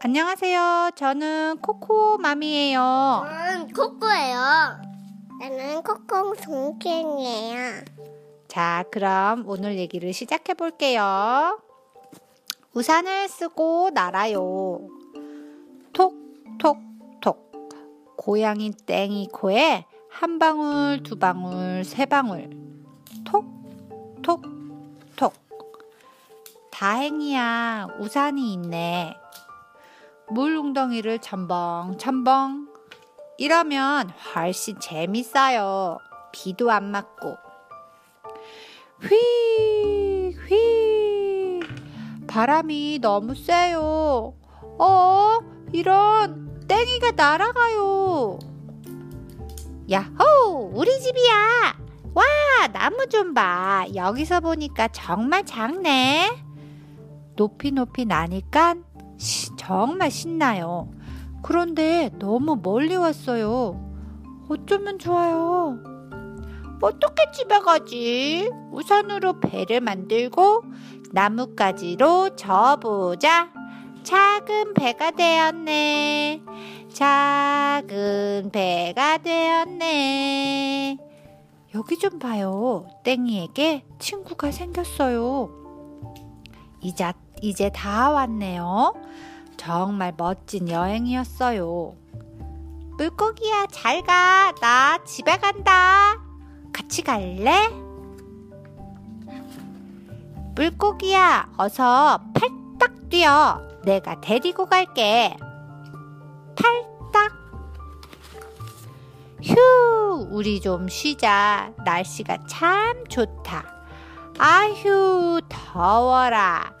안녕하세요. 저는 코코 맘이에요. 저는 코코예요. 나는 코코 동생이에요. 자, 그럼 오늘 얘기를 시작해 볼게요. 우산을 쓰고 날아요. 톡, 톡, 톡. 고양이 땡이 코에 한 방울, 두 방울, 세 방울. 톡, 톡, 톡. 다행이야. 우산이 있네. 물 웅덩이를 첨벙 첨벙 이러면 훨씬 재밌어요. 비도 안 맞고. 휘, 휘. 바람이 너무 세요. 어, 이런 땡이가 날아가요. 야호, 우리 집이야. 와, 나무 좀 봐. 여기서 보니까 정말 작네. 높이 높이 나니까 시, 정말 신나요. 그런데 너무 멀리 왔어요. 어쩌면 좋아요. 어떻게 집에 가지? 우산으로 배를 만들고 나뭇가지로 저보자. 작은 배가 되었네. 작은 배가 되었네. 여기 좀 봐요. 땡이에게 친구가 생겼어요. 이제, 이제 다 왔네요. 정말 멋진 여행이었어요. 물고기야, 잘 가. 나 집에 간다. 같이 갈래? 물고기야, 어서 팔딱 뛰어. 내가 데리고 갈게. 팔딱. 휴, 우리 좀 쉬자. 날씨가 참 좋다. 아휴, 더워라.